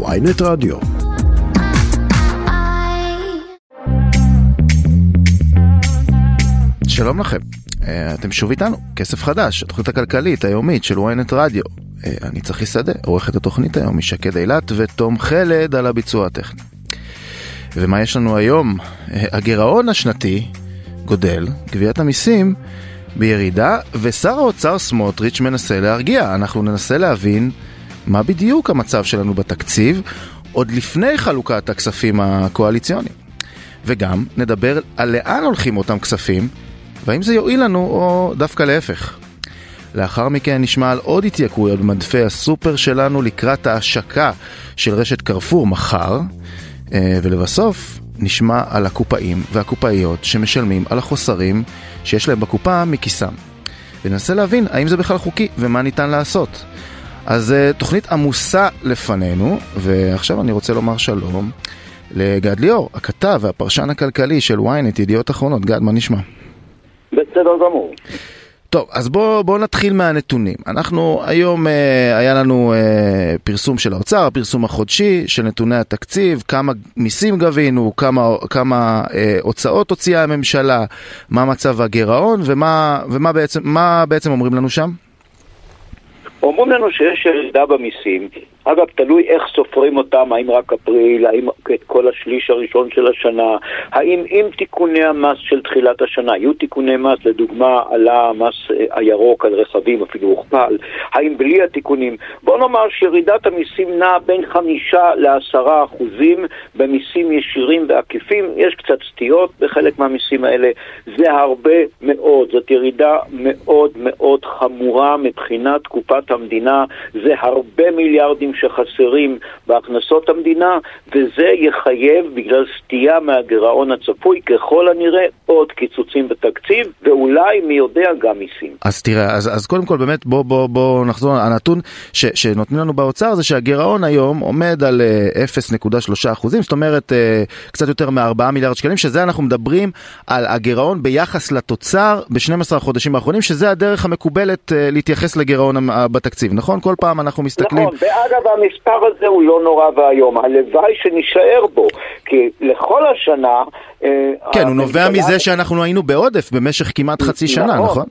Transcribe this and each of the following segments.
ויינט רדיו. שלום לכם, אה, אתם שוב איתנו, כסף חדש, התוכנית הכלכלית היומית של ynet רדיו. אה, אני צחי שדה, עורכת התוכנית היום משקד אילת ותום חלד על הביצוע הטכני. ומה יש לנו היום? אה, הגירעון השנתי גודל, גביית המיסים בירידה, ושר האוצר סמוטריץ' מנסה להרגיע. אנחנו ננסה להבין מה בדיוק המצב שלנו בתקציב, עוד לפני חלוקת הכספים הקואליציוניים. וגם נדבר על לאן הולכים אותם כספים, והאם זה יועיל לנו או דווקא להפך. לאחר מכן נשמע על עוד התייקרויות במדפי הסופר שלנו לקראת ההשקה של רשת קרפור מחר, אה, ולבסוף נשמע על הקופאים והקופאיות שמשלמים על החוסרים שיש להם בקופה מכיסם. וננסה להבין האם זה בכלל חוקי ומה ניתן לעשות. אז אה, תוכנית עמוסה לפנינו, ועכשיו אני רוצה לומר שלום לגד ליאור, הכתב והפרשן הכלכלי של ynet, ידיעות אחרונות. גד, מה נשמע? בסדר גמור. טוב, אז בואו בוא נתחיל מהנתונים. אנחנו היום אה, היה לנו אה, פרסום של האוצר, הפרסום החודשי של נתוני התקציב, כמה מיסים גבינו, כמה, כמה אה, הוצאות הוציאה הממשלה, מה מצב הגירעון ומה, ומה בעצם, בעצם אומרים לנו שם? אומרים לנו שיש ירידה במיסים, אגב, תלוי איך סופרים אותם, האם רק אפריל, האם את כל השליש הראשון של השנה, האם עם תיקוני המס של תחילת השנה, יהיו תיקוני מס, לדוגמה עלה המס אה, הירוק על רכבים, אפילו הוכפל, האם בלי התיקונים? בוא נאמר שירידת המיסים נעה בין חמישה לעשרה אחוזים במיסים ישירים ועקיפים, יש קצת סטיות בחלק מהמיסים האלה, זה הרבה מאוד, זאת ירידה מאוד מאוד חמורה מבחינת קופת המדינה, זה הרבה מיליארדים שחסרים בהכנסות המדינה, וזה יחייב, בגלל סטייה מהגירעון הצפוי, ככל הנראה עוד קיצוצים בתקציב, ואולי, מי יודע, גם מיסים. אז תראה, אז, אז קודם כל באמת בוא, בוא, בוא נחזור, הנתון ש, שנותנים לנו באוצר זה שהגירעון היום עומד על 0.3 אה, אחוזים, זאת אומרת אה, קצת יותר מ-4 מיליארד שקלים, שזה אנחנו מדברים על הגירעון ביחס לתוצר ב-12 החודשים האחרונים, שזה הדרך המקובלת אה, להתייחס לגירעון בתקציב, נכון? כל פעם אנחנו מסתכלים... נכון, ואגב, והמספר הזה הוא לא נורא ואיום. הלוואי שנישאר בו, כי לכל השנה... אה, כן, הוא נובע מזה שאנחנו היינו בעודף במשך כמעט חצי שנה, נכון?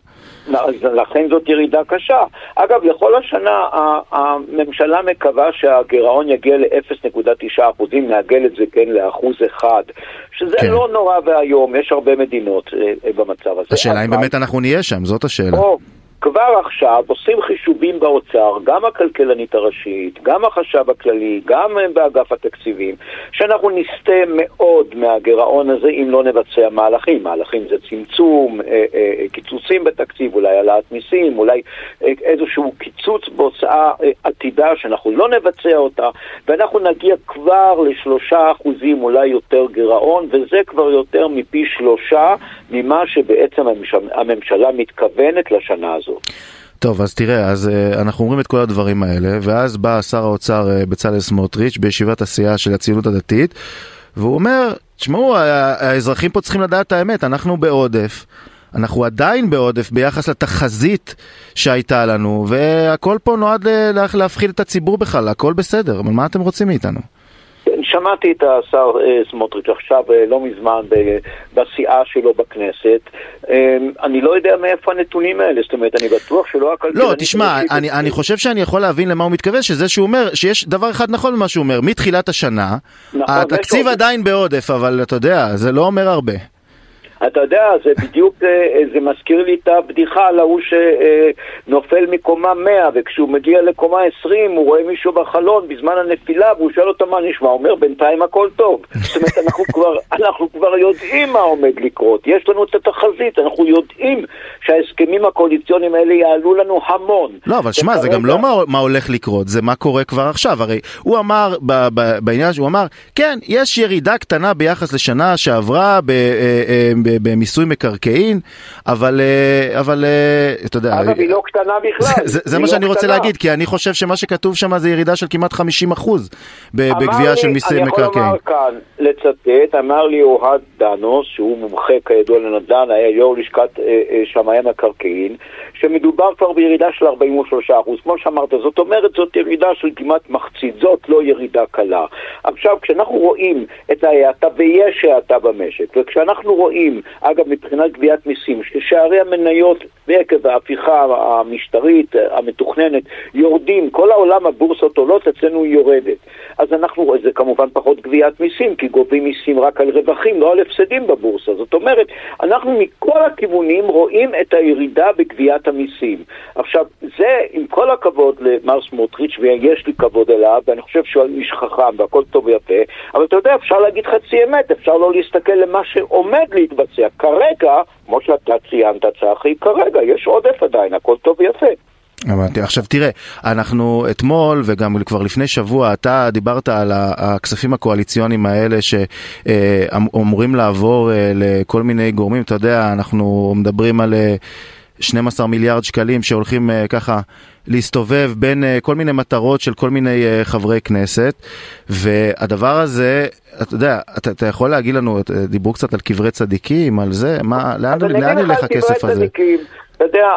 נכון? לכן זאת ירידה קשה. אגב, לכל השנה הממשלה מקווה שהגירעון יגיע ל-0.9 אחוזים, נעגל את זה כן לאחוז אחד, שזה כן. לא נורא ואיום, יש הרבה מדינות אה, במצב הזה. השאלה אם באמת אנחנו נהיה שם, זאת השאלה. כבר עכשיו עושים חישובים באוצר, גם הכלכלנית הראשית, גם החשב הכללי, גם באגף התקציבים, שאנחנו נסטה מאוד מהגירעון הזה אם לא נבצע מהלכים. מהלכים זה צמצום, אה, אה, קיצוצים בתקציב, אולי העלאת מיסים, אולי אה, איזשהו קיצוץ בהוצאה עתידה שאנחנו לא נבצע אותה, ואנחנו נגיע כבר לשלושה אחוזים, אולי יותר גירעון, וזה כבר יותר מפי שלושה ממה שבעצם הממשלה מתכוונת לשנה הזו. הזאת. טוב, אז תראה, אז uh, אנחנו אומרים את כל הדברים האלה, ואז בא שר האוצר uh, בצלאל סמוטריץ' בישיבת הסיעה של הציונות הדתית, והוא אומר, תשמעו, האזרחים פה צריכים לדעת את האמת, אנחנו בעודף. אנחנו עדיין בעודף ביחס לתחזית שהייתה לנו, והכל פה נועד להפחיד את הציבור בכלל, הכל בסדר, אבל מה אתם רוצים מאיתנו? שמעתי את השר אה, סמוטריץ' עכשיו אה, לא מזמן בסיעה שלו בכנסת. אה, אני לא יודע מאיפה הנתונים האלה, זאת אומרת, אני בטוח שלא הכלכלנים... לא, תשמע, אני, אני חושב שאני יכול להבין למה הוא מתכוון, שזה שהוא אומר שיש דבר אחד נכון במה שהוא אומר, מתחילת השנה, נכון, התקציב עדיין בעודף, אבל אתה יודע, זה לא אומר הרבה. אתה יודע, זה בדיוק, אה, זה מזכיר לי את הבדיחה על ההוא שנופל מקומה 100 וכשהוא מגיע לקומה 20 הוא רואה מישהו בחלון בזמן הנפילה והוא שואל אותו מה נשמע, הוא אומר בינתיים הכל טוב. זאת אומרת, אנחנו כבר, אנחנו כבר יודעים מה עומד לקרות, יש לנו את התחזית, אנחנו יודעים שההסכמים הקואליציוניים האלה יעלו לנו המון. לא, אבל שמע, זה גם לא מה, מה הולך לקרות, זה מה קורה כבר עכשיו. הרי הוא אמר, ב, ב, בעניין שהוא אמר, כן, יש ירידה קטנה ביחס לשנה שעברה ב, ב, אה, אה, ב, במיסוי מקרקעין, אבל, אה, אבל אה, אתה יודע... אגב, היא לא קטנה בכלל. זה, זה מה לא שאני רוצה קטנה. להגיד, כי אני חושב שמה שכתוב שם זה ירידה של כמעט 50 אחוז בגבייה של מיסי אני יכול מקרקעין. לומר כאן, לצטט, אמר לי אוהד דנוס, שהוא מומחה כידוע לנדל"ן, היה יו"ר לשכת אה, אה, שמאי המקרקעין, שמדובר כבר בירידה של 43 אחוז. כמו שאמרת, זאת אומרת, זאת ירידה של כמעט מחצית, זאת לא ירידה קלה. עכשיו, כשאנחנו רואים את ההאטה, ויש האטה במשק, וכשאנחנו רואים, אגב, מבחינת גביית מיסים, ששערי המניות ועקב ההפיכה המשטרית המתוכננת יורדים, כל העולם הבורסות עולות, אצלנו היא יורדת. אז אנחנו זה כמובן פחות גביית מיסים, כי גובים מיסים רק על רווחים, לא על הפסדים בבורסה. זאת אומרת, אנחנו מכל הכיוונים רואים את הירידה בגביית המיסים. עכשיו, זה, עם כל הכבוד למר סמוטריץ', ויש לי כבוד אליו, ואני חושב שהוא איש חכם והכל טוב ויפה, אבל אתה יודע, אפשר להגיד חצי אמת, אפשר לא להסתכל למה שעומד להתבצע. כרגע, כמו שאתה ציינת, צחי, כרגע יש עודף עדיין, הכל טוב ויפה. הבנתי. עכשיו תראה, אנחנו אתמול וגם כבר לפני שבוע אתה דיברת על הכספים הקואליציוניים האלה שאמורים לעבור אה, לכל מיני גורמים, אתה יודע, אנחנו מדברים על אה, 12 מיליארד שקלים שהולכים אה, ככה להסתובב בין אה, כל מיני מטרות של כל מיני אה, חברי כנסת והדבר הזה, אתה יודע, אתה, אתה יכול להגיד לנו, אה, דיברו קצת על קברי צדיקים, על זה, מה, לאן, אז אני לאן אגיד לך ילך על קברי הכסף הזה? צדיקים. אתה יודע,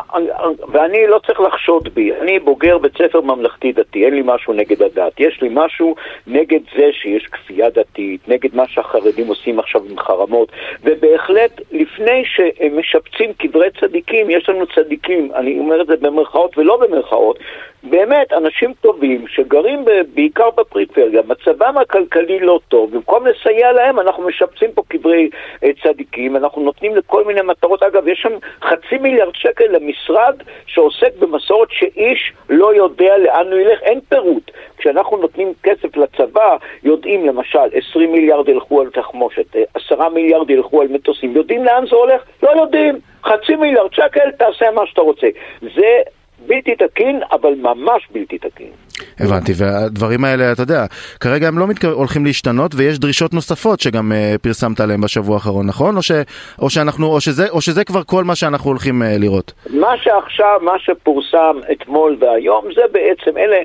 ואני לא צריך לחשוד בי, אני בוגר בית ספר ממלכתי דתי, אין לי משהו נגד הדת, יש לי משהו נגד זה שיש כפייה דתית, נגד מה שהחרדים עושים עכשיו עם חרמות, ובהחלט לפני שמשפצים קברי צדיקים, יש לנו צדיקים, אני אומר את זה במרכאות ולא במרכאות, באמת אנשים טובים שגרים בעיקר בפריפריה, מצבם הכלכלי לא טוב, במקום לסייע להם אנחנו משפצים פה קברי אה, צדיקים, אנחנו נותנים לכל מיני מטרות, אגב יש שם חצי מיליארד שקל למשרד שעוסק במסורת שאיש לא יודע לאן הוא ילך, אין פירוט. כשאנחנו נותנים כסף לצבא, יודעים למשל 20 מיליארד ילכו על תחמושת, אה, 10 מיליארד ילכו על מטוסים, יודעים לאן זה הולך? לא יודעים. חצי מיליארד שקל, תעשה מה שאתה רוצה. זה בלתי תקין, אבל ממש בלתי תקין. הבנתי, והדברים האלה, אתה יודע, כרגע הם לא מתק... הולכים להשתנות ויש דרישות נוספות שגם uh, פרסמת עליהן בשבוע האחרון, נכון? או, ש... או, שאנחנו, או, שזה, או שזה כבר כל מה שאנחנו הולכים uh, לראות? מה שעכשיו, מה שפורסם אתמול והיום, זה בעצם, אלה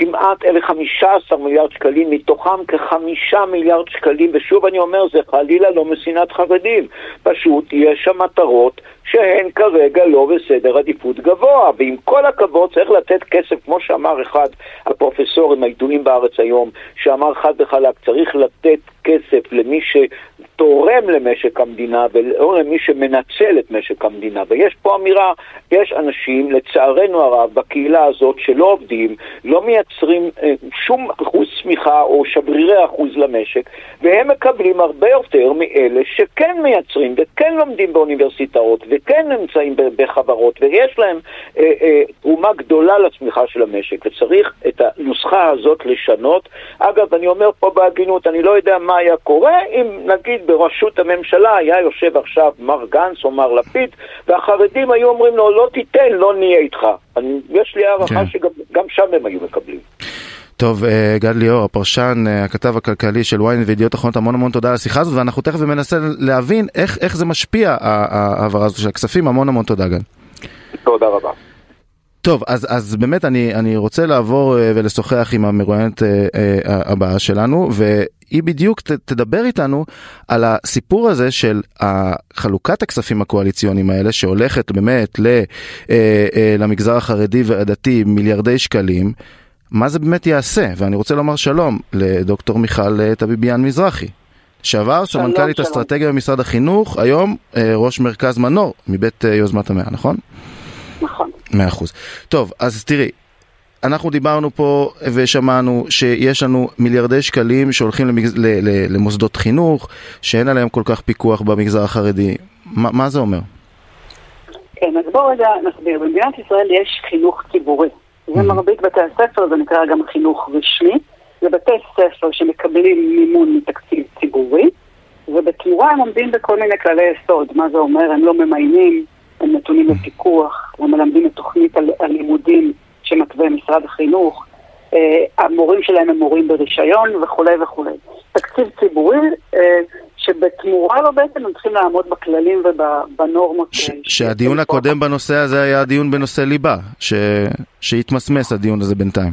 כמעט, אלה 15 מיליארד שקלים, מתוכם כחמישה מיליארד שקלים, ושוב אני אומר, זה חלילה לא משנאת חרדים, פשוט יש שם מטרות שהן כרגע לא בסדר עדיפות גבוה, ועם כל הכבוד צריך לתת כסף, כמו שאמר אחד הפרופסורים הידועים בארץ היום, שאמר חד וחלק, צריך לתת כסף למי שתורם למשק המדינה ולא למי שמנצל את משק המדינה. ויש פה אמירה, יש אנשים, לצערנו הרב, בקהילה הזאת שלא עובדים, לא מייצרים אה, שום אחוז צמיחה או שברירי אחוז למשק, והם מקבלים הרבה יותר מאלה שכן מייצרים וכן לומדים באוניברסיטאות וכן נמצאים בחברות ויש להם אה, אה, תרומה גדולה לצמיחה של המשק וצריך את הנוסחה הזאת לשנות. אגב, אני אומר פה בהגינות, אני לא יודע מה היה קורה אם נגיד בראשות הממשלה היה יושב עכשיו מר גנץ או מר לפיד והחרדים היו אומרים לו לא תיתן, לא נהיה איתך. אני, יש לי הערכה כן. שגם שם הם היו מקבלים. טוב, גד ליאור, הפרשן, הכתב הכלכלי של ynet וידיעות אחרונות, המון המון תודה על השיחה הזאת, ואנחנו תכף מנסה להבין איך, איך זה משפיע, ההעברה הזאת של הכספים. המון המון תודה, גד. תודה רבה. טוב, אז, אז באמת אני, אני רוצה לעבור ולשוחח עם המרואיינת הבאה שלנו, והיא בדיוק ת, תדבר איתנו על הסיפור הזה של חלוקת הכספים הקואליציוניים האלה, שהולכת באמת למגזר החרדי והדתי מיליארדי שקלים. מה זה באמת יעשה? ואני רוצה לומר שלום לדוקטור מיכל טביביאן מזרחי. שעבר סמנכ"לית אסטרטגיה במשרד החינוך, היום ראש מרכז מנור מבית יוזמת המאה, נכון? נכון. מאה אחוז. טוב, אז תראי, אנחנו דיברנו פה ושמענו שיש לנו מיליארדי שקלים שהולכים למגז... למוסדות חינוך, שאין עליהם כל כך פיקוח במגזר החרדי. מה, מה זה אומר? כן, אז בואו רגע נסביר. במדינת ישראל יש חינוך ציבורי. זה מרבית בתי הספר, זה נקרא גם חינוך רשמי. זה בתי ספר שמקבלים מימון מתקציב ציבורי, ובתמורה הם עומדים בכל מיני כללי יסוד. מה זה אומר? הם לא ממיינים, הם נתונים לפיקוח, הם מלמדים את תוכנית הלימודים שמתווה משרד החינוך, המורים שלהם הם מורים ברישיון וכולי וכולי. תקציב ציבורי שבתמורה לו בעצם הם צריכים לעמוד בכללים ובנורמות. ש- שהדיון הקודם בנושא הזה היה דיון בנושא ליבה, ש- שהתמסמס הדיון הזה בינתיים.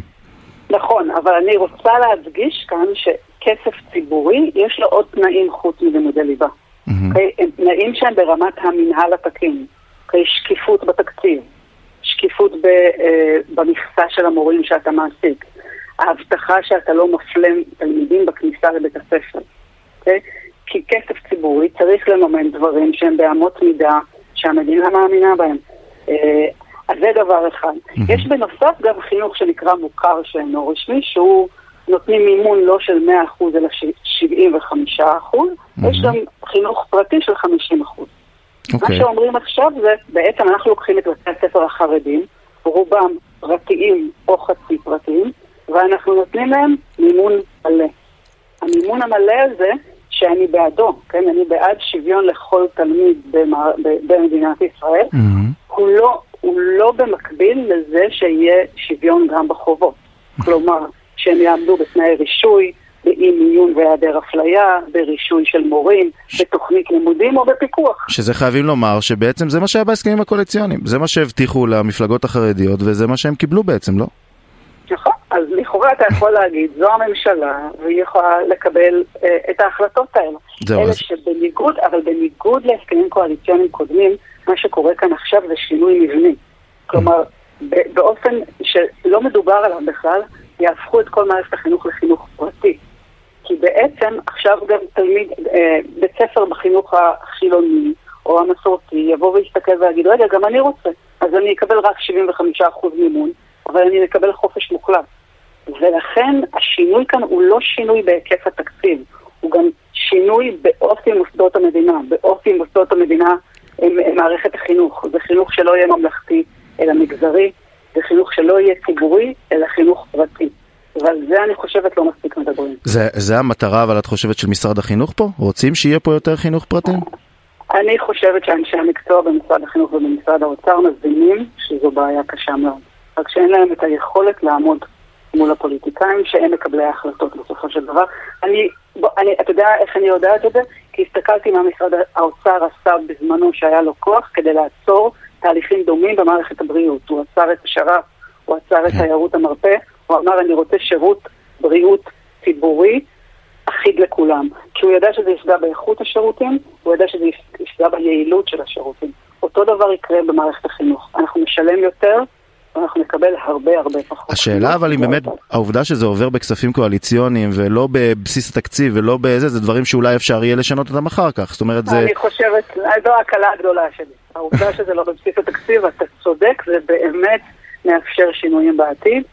נכון, אבל אני רוצה להדגיש כאן שכסף ציבורי, יש לו עוד תנאים חוץ מלימודי ליבה. Mm-hmm. הם תנאים שהם ברמת המינהל התקין. אוקיי? שקיפות בתקציב, שקיפות ב, אה, במכסה של המורים שאתה מעסיק, ההבטחה שאתה לא מפלה תלמידים בכניסה לבית הספר. אוקיי? כי כסף ציבורי צריך לממן דברים שהם באמות מידה שהמדינה מאמינה בהם. אה, אז זה דבר אחד. Mm-hmm. יש בנוסף גם חינוך שנקרא מוכר שאינו רשמי, שהוא נותנים מימון לא של 100% אלא ש- 75%, יש גם חינוך פרטי של 50%. מה אוקיי. שאומרים עכשיו זה, בעצם אנחנו לוקחים את בתי הספר החרדים, רובם פרטיים או חצי פרטיים, ואנחנו נותנים להם מימון מלא. המימון המלא הזה, שאני בעדו, כן, אני בעד שוויון לכל תלמיד במע... במדינת ישראל, מהמם. הוא לא, הוא לא במקביל לזה שיהיה שוויון גם בחובות. כלומר, שהם יעמדו בתנאי רישוי, באי מיון והיעדר אפליה, ברישוי של מורים, בתוכנית לימודים או בפיקוח. שזה חייבים לומר שבעצם זה מה שהיה בהסכמים הקואליציוניים, זה מה שהבטיחו למפלגות החרדיות וזה מה שהם קיבלו בעצם, לא? נכון, אז לכאורה אתה יכול להגיד, זו הממשלה, והיא יכולה לקבל אה, את ההחלטות האלה. זהו, אלה אז- שבניגוד, אבל בניגוד להסכמים קואליציוניים קודמים, מה שקורה כאן עכשיו זה שינוי מבני. כלומר, ב- באופן שלא מדובר עליו בכלל, יהפכו את כל מערכת החינוך לחינוך פרטי. כי בעצם עכשיו גם תלמיד, אה, בית ספר בחינוך החילוני או המסורתי יבוא ויסתכל ויגיד, רגע, גם אני רוצה, אז אני אקבל רק 75% מימון, אבל אני אקבל חופש מוחלט. ולכן השינוי כאן הוא לא שינוי בהיקף התקציב, הוא גם שינוי באופי מוסדות המדינה, באופי מוסדות המדינה מערכת החינוך. זה חינוך שלא יהיה ממלכתי אלא מגזרי, זה חינוך שלא יהיה ציבורי אלא חינוך פרטי. ועל זה אני חושבת לא מספיק מדברים. זה, זה המטרה אבל את חושבת של משרד החינוך פה? רוצים שיהיה פה יותר חינוך פרטי? אני חושבת שאנשי המקצוע במשרד החינוך ובמשרד האוצר מבינים שזו בעיה קשה מאוד. רק שאין להם את היכולת לעמוד מול הפוליטיקאים שהם מקבלי ההחלטות בסופו של דבר. אני, בוא, אני, אתה יודע איך אני יודעת את זה? כי הסתכלתי מה משרד האוצר עשה בזמנו שהיה לו כוח כדי לעצור תהליכים דומים במערכת הבריאות. הוא עצר את השר"פ, הוא עצר את תיירות המרפא, הוא אמר אני רוצה שירות בריאות ציבורי אחיד לכולם. כי הוא ידע שזה יפגע באיכות השירותים, הוא ידע שזה יפגע ביעילות של השירותים. אותו דבר יקרה במערכת החינוך. אנחנו נשלם יותר, ואנחנו נקבל הרבה הרבה פחות. השאלה אבל אם באמת העובדה שזה עובר בכספים קואליציוניים ולא בבסיס התקציב ולא בזה, זה דברים שאולי אפשר יהיה לשנות אותם אחר כך. זאת אומרת זה... אני חושבת, זו ההקלה הגדולה שלי. העובדה שזה לא בבסיס התקציב, אתה צודק, זה באמת מאפשר שינויים בעתיד.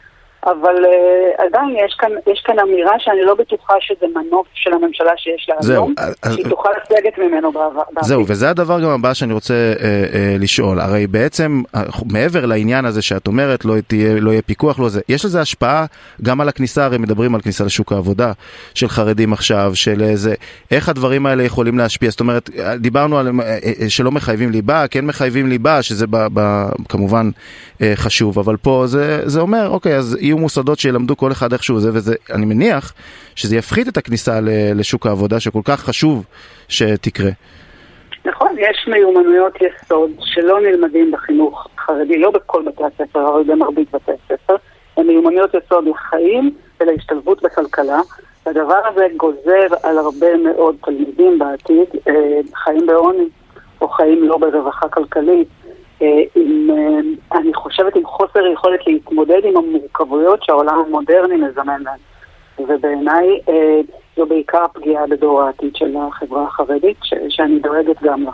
אבל uh, עדיין יש כאן, יש כאן אמירה שאני לא בטוחה שזה מנוף של הממשלה שיש לה זהו, היום, אז- שהיא תוכל לסגת ממנו בעבר. זהו, וזה הדבר גם הבא שאני רוצה אה, אה, לשאול. הרי בעצם, אה, מעבר לעניין הזה שאת אומרת, לא תהיה, לא יהיה פיקוח, לא זה, יש לזה השפעה גם על הכניסה, הרי מדברים על כניסה לשוק העבודה של חרדים עכשיו, של איזה, איך הדברים האלה יכולים להשפיע? זאת אומרת, אה, דיברנו על אה, אה, שלא מחייבים ליבה, כן מחייבים ליבה, שזה ב, ב, כמובן אה, חשוב, אבל פה זה, זה אומר, אוקיי, אז יהיו מוסדות שילמדו כל אחד איכשהו זה, וזה, אני מניח שזה יפחית את הכניסה לשוק העבודה, שכל כך חשוב שתקרה. נכון, יש מיומנויות יסוד שלא נלמדים בחינוך חרדי, לא בכל בתי הספר, אבל במרבית בתי הספר, הן מיומנויות יסוד לחיים ולהשתלבות בכלכלה. והדבר הזה גוזר על הרבה מאוד תלמידים בעתיד אה, חיים בעוני, או חיים לא ברווחה כלכלית, עם, אה, אני חושבת עם חוסר יכולת להתמודד עם המורכבויות שהעולם המודרני מזמן להם. ובעיניי אה, זו בעיקר פגיעה בדור העתיד של החברה החרדית, ש- שאני דואגת גם לה.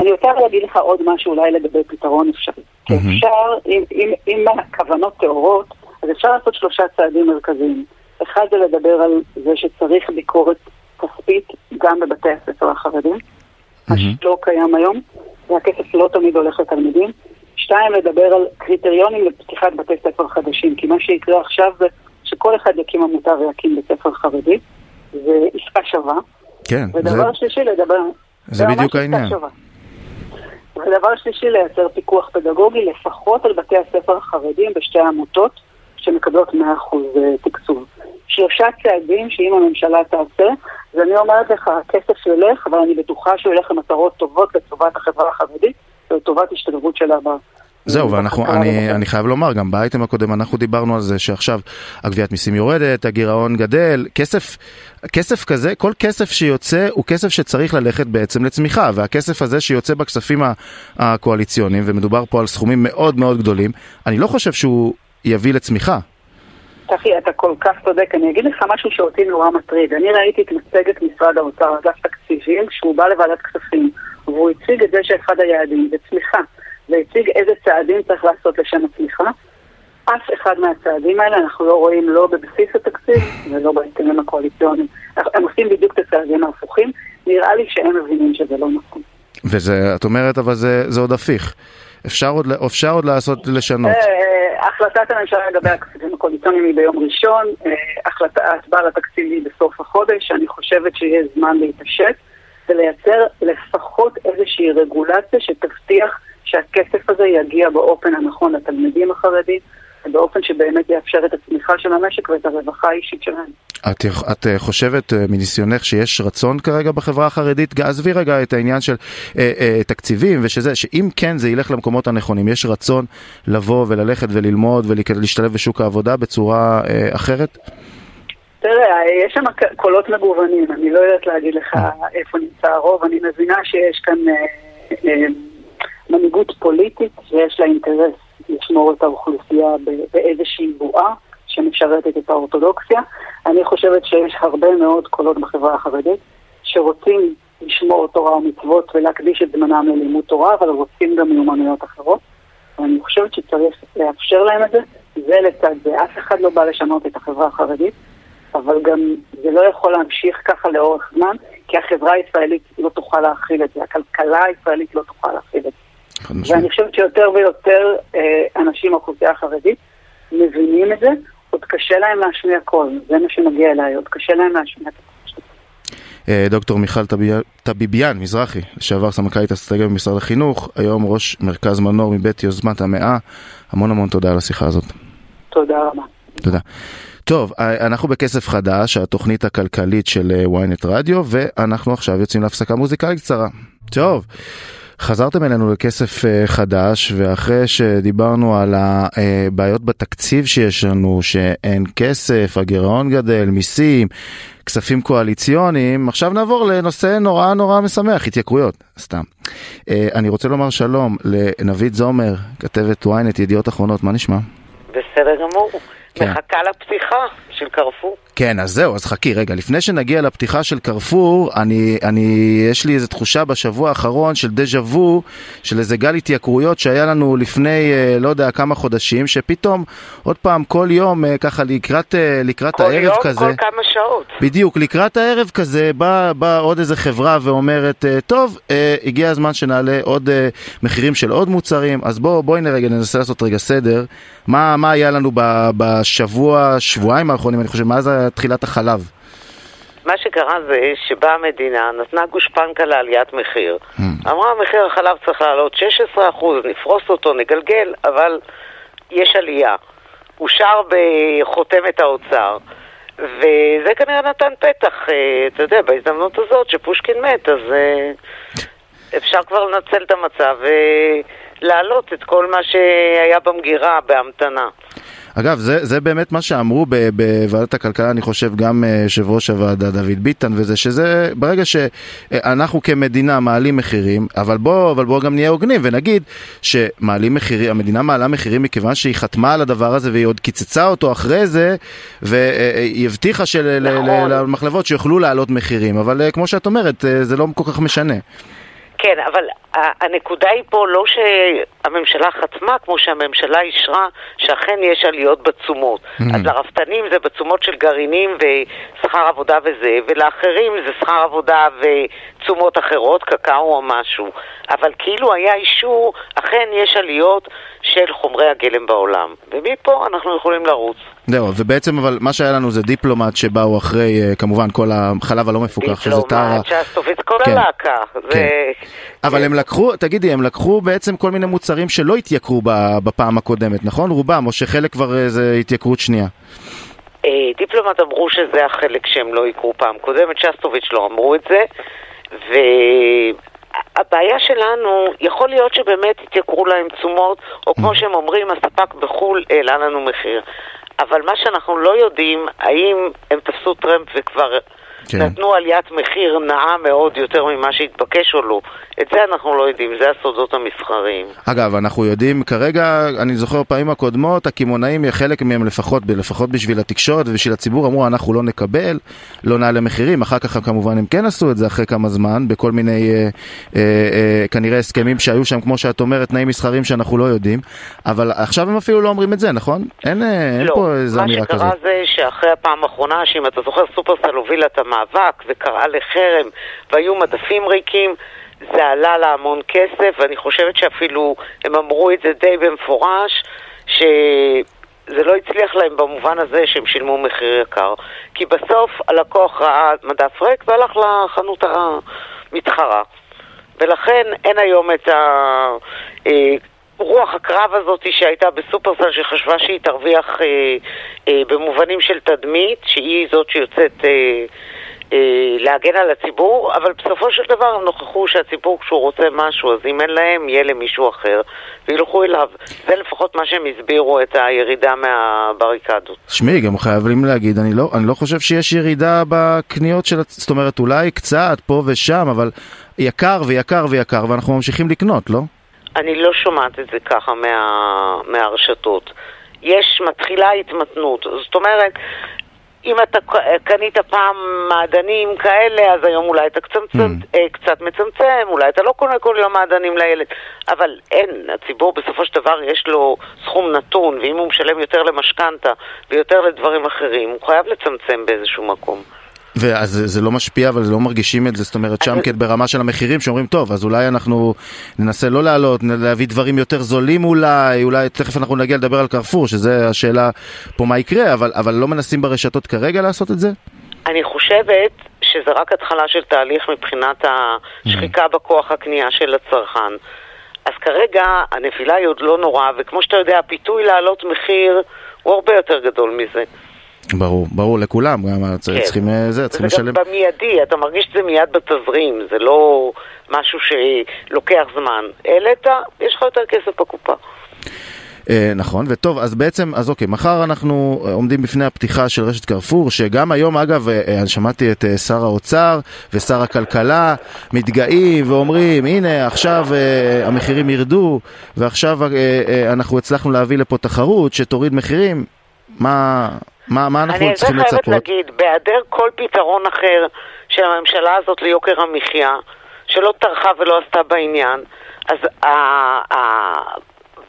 אני רוצה להגיד לך עוד משהו אולי לגבי פתרון אפשרי. מהמם. אפשר, אם, אם, אם הכוונות טהורות, אז אפשר לעשות שלושה צעדים מרכזיים. אחד זה לדבר על זה שצריך ביקורת כספית גם בבתי הספר החרדים, מה מהמם. שלא קיים היום, והכסף לא תמיד הולך לתלמידים. שתיים, לדבר על קריטריונים לפתיחת בתי ספר חדשים, כי מה שיקרה עכשיו זה שכל אחד יקים עמותה ויקים בית ספר חרדי, זה עסקה שווה. כן, זה, ודבר שלישי, לדבר... זה בדיוק העניין. שווה. ודבר שלישי, לייצר פיקוח פדגוגי לפחות על בתי הספר החרדים בשתי העמותות שמקבלות 100% תקצוב. שלושה צעדים שאם הממשלה תעשה, אז אני אומרת לך, הכסף ילך, אבל אני בטוחה שהוא ילך למטרות טובות לטובת החברה החרדית ולטובת השתלבות שלה בה. זהו, ואנחנו, אני, אני חייב לומר, גם באייטם הקודם אנחנו דיברנו על זה שעכשיו הגביית מיסים יורדת, הגירעון גדל, כסף, כסף כזה, כל כסף שיוצא הוא כסף שצריך ללכת בעצם לצמיחה, והכסף הזה שיוצא בכספים הקואליציוניים, ומדובר פה על סכומים מאוד מאוד גדולים, אני לא חושב שהוא יביא לצמיחה. צחי, אתה כל כך צודק. אני אגיד לך משהו שאותי נורא מטריד. אני ראיתי את מצגת משרד האוצר, אגף תקציבים, כשהוא בא לוועדת כספים, והוא הציג את זה שאחד היעדים זה צמיחה. והציג איזה צעדים צריך לעשות לשם הצמיחה. אף אחד מהצעדים האלה אנחנו לא רואים לא בבסיס התקציב ולא בהסכמים הקואליציוניים. הם עושים בדיוק את הצעדים ההפוכים, נראה לי שהם מבינים שזה לא נכון. וזה, את אומרת, אבל זה, זה עוד הפיך. אפשר עוד, אפשר עוד לעשות, לשנות. אה, החלטת הממשלה לגבי הכספים הקואליציוניים היא ביום ראשון, אה, ההצבעה לתקציב היא בסוף החודש, אני חושבת שיהיה זמן להתעשת ולייצר לפחות איזושהי רגולציה שתבטיח שהכסף הזה יגיע באופן הנכון לתלמידים החרדים, ובאופן שבאמת יאפשר את הצמיחה של המשק ואת הרווחה האישית שלהם. את, את אה, חושבת אה, מניסיונך שיש רצון כרגע בחברה החרדית? עזבי רגע את העניין של אה, אה, תקציבים ושזה, שאם כן זה ילך למקומות הנכונים, יש רצון לבוא וללכת וללמוד ולהשתלב בשוק העבודה בצורה אה, אחרת? תראה, יש שם קולות מגוונים, אני לא יודעת להגיד לך איפה נמצא הרוב, אני מבינה שיש כאן... אה, אה, מנהיגות פוליטית שיש לה אינטרס לשמור את האוכלוסייה באיזושהי בועה שמשרתת את האורתודוקסיה. אני חושבת שיש הרבה מאוד קולות בחברה החרדית שרוצים לשמור תורה ומצוות ולהקדיש את זמנם ללימוד תורה, אבל רוצים גם מיומנויות אחרות. ואני חושבת שצריך לאפשר להם את זה, זה לצד זה. אף אחד לא בא לשנות את החברה החרדית, אבל גם זה לא יכול להמשיך ככה לאורך זמן, כי החברה הישראלית לא תוכל להכיל את זה, הכלכלה הישראלית לא תוכל להכיל את זה. ואני חושבת שיותר ויותר אה, אנשים מהאוכלוסייה החרדית מבינים את זה, עוד קשה להם להשמיע קול, זה מה שמגיע אליי, עוד קשה להם להשמיע את הקול. אה, דוקטור מיכל טביביאן מזרחי, לשעבר סמנכ"לית אסטרטגיה במשרד החינוך, היום ראש מרכז מנור מבית יוזמת המאה, המון המון תודה על השיחה הזאת. תודה רבה. תודה. טוב, אה, אנחנו בכסף חדש, התוכנית הכלכלית של ynet רדיו, ואנחנו עכשיו יוצאים להפסקה מוזיקלית קצרה. טוב. חזרתם אלינו לכסף אה, חדש, ואחרי שדיברנו על הבעיות בתקציב שיש לנו, שאין כסף, הגירעון גדל, מיסים, כספים קואליציוניים, עכשיו נעבור לנושא נורא נורא משמח, התייקרויות, סתם. אה, אני רוצה לומר שלום לנבית זומר, כתבת ynet ידיעות אחרונות, מה נשמע? בסדר גמור. כן. מחכה לפתיחה של קרפור. כן, אז זהו, אז חכי, רגע, לפני שנגיע לפתיחה של קרפור, אני, אני, יש לי איזו תחושה בשבוע האחרון של דז'ה וו, של איזה גל התייקרויות שהיה לנו לפני, אה, לא יודע, כמה חודשים, שפתאום, עוד פעם, כל יום, אה, ככה לקראת, אה, לקראת כל הערב יום, כזה. כל יום, כל כמה שעות. בדיוק, לקראת הערב כזה, באה בא עוד איזה חברה ואומרת, טוב, הגיע הזמן שנעלה עוד מחירים של עוד מוצרים, אז בואו, בואי רגע ננסה לעשות רגע סדר. מה, מה היה לנו בשבוע, שבועיים האחרונים, אני חושב, מאז תחילת החלב? מה שקרה זה שבאה המדינה, נתנה גושפנקה לעליית מחיר. Mm. אמרה, מחיר החלב צריך לעלות 16%, נפרוס אותו, נגלגל, אבל יש עלייה. אושר בחותמת האוצר. וזה כנראה נתן פתח, אה, אתה יודע, בהזדמנות הזאת שפושקין מת, אז אה, אפשר כבר לנצל את המצב ולהעלות את כל מה שהיה במגירה בהמתנה. אגב, זה, זה באמת מה שאמרו בוועדת הכלכלה, אני חושב, גם אה, יושב ראש הוועדה דוד ביטן וזה, שזה ברגע שאנחנו כמדינה מעלים מחירים, אבל בואו אבל בוא גם נהיה הוגנים ונגיד שמעלים מחירים, המדינה מעלה מחירים מכיוון שהיא חתמה על הדבר הזה והיא עוד קיצצה אותו אחרי זה, והיא הבטיחה של, נכון. למחלבות שיוכלו להעלות מחירים, אבל אה, כמו שאת אומרת, אה, זה לא כל כך משנה. כן, אבל הנקודה היא פה לא שהממשלה חתמה, כמו שהממשלה אישרה, שאכן יש עליות בתשומות. Mm-hmm. אז לרפתנים זה בתשומות של גרעינים ושכר עבודה וזה, ולאחרים זה שכר עבודה ותשומות אחרות, קקאו או משהו. אבל כאילו היה אישור, אכן יש עליות של חומרי הגלם בעולם. ומפה אנחנו יכולים לרוץ. זהו, ובעצם אבל מה שהיה לנו זה דיפלומט שבאו אחרי, אה, כמובן, כל החלב הלא מפוקח, שזה טרה. דיפלומט, שאסוף את כל כן. הלהקה. כן. זה... אבל הם לקחו, תגידי, הם לקחו בעצם כל מיני מוצרים שלא התייקרו בפעם הקודמת, נכון? רובם, או שחלק כבר אה, זה התייקרות שנייה. אה, דיפלומט אמרו שזה החלק שהם לא יקרו פעם קודמת, שסטוביץ' לא אמרו את זה, והבעיה שלנו, יכול להיות שבאמת יתייקרו להם תשומות, או כמו שהם אומרים, הספק בחו"ל העלה לנו מחיר. אבל מה שאנחנו לא יודעים, האם הם תפסו טרמפ וכבר כן. נתנו עליית מחיר נאה מאוד יותר ממה שהתבקש או לא. את זה אנחנו לא יודעים, זה הסודות המסחריים. אגב, אנחנו יודעים כרגע, אני זוכר פעמים הקודמות, הקמעונאים, חלק מהם לפחות, לפחות בשביל התקשורת ובשביל הציבור, אמרו אנחנו לא נקבל, לא נעלה מחירים, אחר כך כמובן הם כן עשו את זה אחרי כמה זמן, בכל מיני אה, אה, אה, כנראה הסכמים שהיו שם, כמו שאת אומרת, תנאים מסחריים שאנחנו לא יודעים, אבל עכשיו הם אפילו לא אומרים את זה, נכון? אין, אה, אין לא, פה איזה אמירה כזאת. מה שקרה זה שאחרי הפעם האחרונה, שאם אתה זוכר, סופרסל הובילה את המאבק וקראה לחרם והיו מדפים ריקים, זה עלה לה המון כסף, ואני חושבת שאפילו הם אמרו את זה די במפורש, שזה לא הצליח להם במובן הזה שהם שילמו מחיר יקר. כי בסוף הלקוח ראה מדף ריק והלך לחנות המתחרה. ולכן אין היום את ה... אה, רוח הקרב הזאת שהייתה בסופרסל שחשבה שהיא תרוויח אה, אה, במובנים של תדמית, שהיא זאת שיוצאת אה, להגן על הציבור, אבל בסופו של דבר הם נוכחו שהציבור כשהוא רוצה משהו, אז אם אין להם, יהיה למישהו אחר, וילכו אליו. זה לפחות מה שהם הסבירו את הירידה מהבריקדות. שמי, גם חייבים להגיד, אני לא, אני לא חושב שיש ירידה בקניות של... זאת אומרת, אולי קצת פה ושם, אבל יקר ויקר ויקר, ואנחנו ממשיכים לקנות, לא? אני לא שומעת את זה ככה מה, מהרשתות. יש, מתחילה התמתנות. זאת אומרת, אם אתה קנית פעם מעדנים כאלה, אז היום אולי אתה קצת, mm. אה, קצת מצמצם, אולי אתה לא קונה כל יום מעדנים לילד, אבל אין, הציבור בסופו של דבר יש לו סכום נתון, ואם הוא משלם יותר למשכנתה ויותר לדברים אחרים, הוא חייב לצמצם באיזשהו מקום. ואז זה לא משפיע, אבל לא מרגישים את זה, זאת אומרת שם כן ברמה של המחירים, שאומרים, טוב, אז אולי אנחנו ננסה לא לעלות, להביא דברים יותר זולים אולי, אולי תכף אנחנו נגיע לדבר על קרפור, שזה השאלה פה מה יקרה, אבל, אבל לא מנסים ברשתות כרגע לעשות את זה? אני חושבת שזה רק התחלה של תהליך מבחינת השחיקה mm-hmm. בכוח הקנייה של הצרכן. אז כרגע הנפילה היא עוד לא נורא, וכמו שאתה יודע, הפיתוי להעלות מחיר הוא הרבה יותר גדול מזה. ברור, ברור, לכולם, גם כן. צריכים, אה, זה, צריכים לשלם. זה גם במיידי, אתה מרגיש שזה מיד בתזרים, זה לא משהו שלוקח זמן. העלית, יש לך יותר כסף בקופה. אה, נכון, וטוב, אז בעצם, אז אוקיי, מחר אנחנו אה, עומדים בפני הפתיחה של רשת קרפור, שגם היום, אגב, אה, שמעתי את שר האוצר ושר הכלכלה מתגאים ואומרים, הנה, עכשיו המחירים ירדו, ועכשיו אנחנו הצלחנו להביא לפה תחרות שתוריד מחירים. מה, מה, מה אנחנו צריכים לצפות? אני חייבת להגיד, בהיעדר כל פתרון אחר של הממשלה הזאת ליוקר המחיה, שלא טרחה ולא עשתה בעניין, אז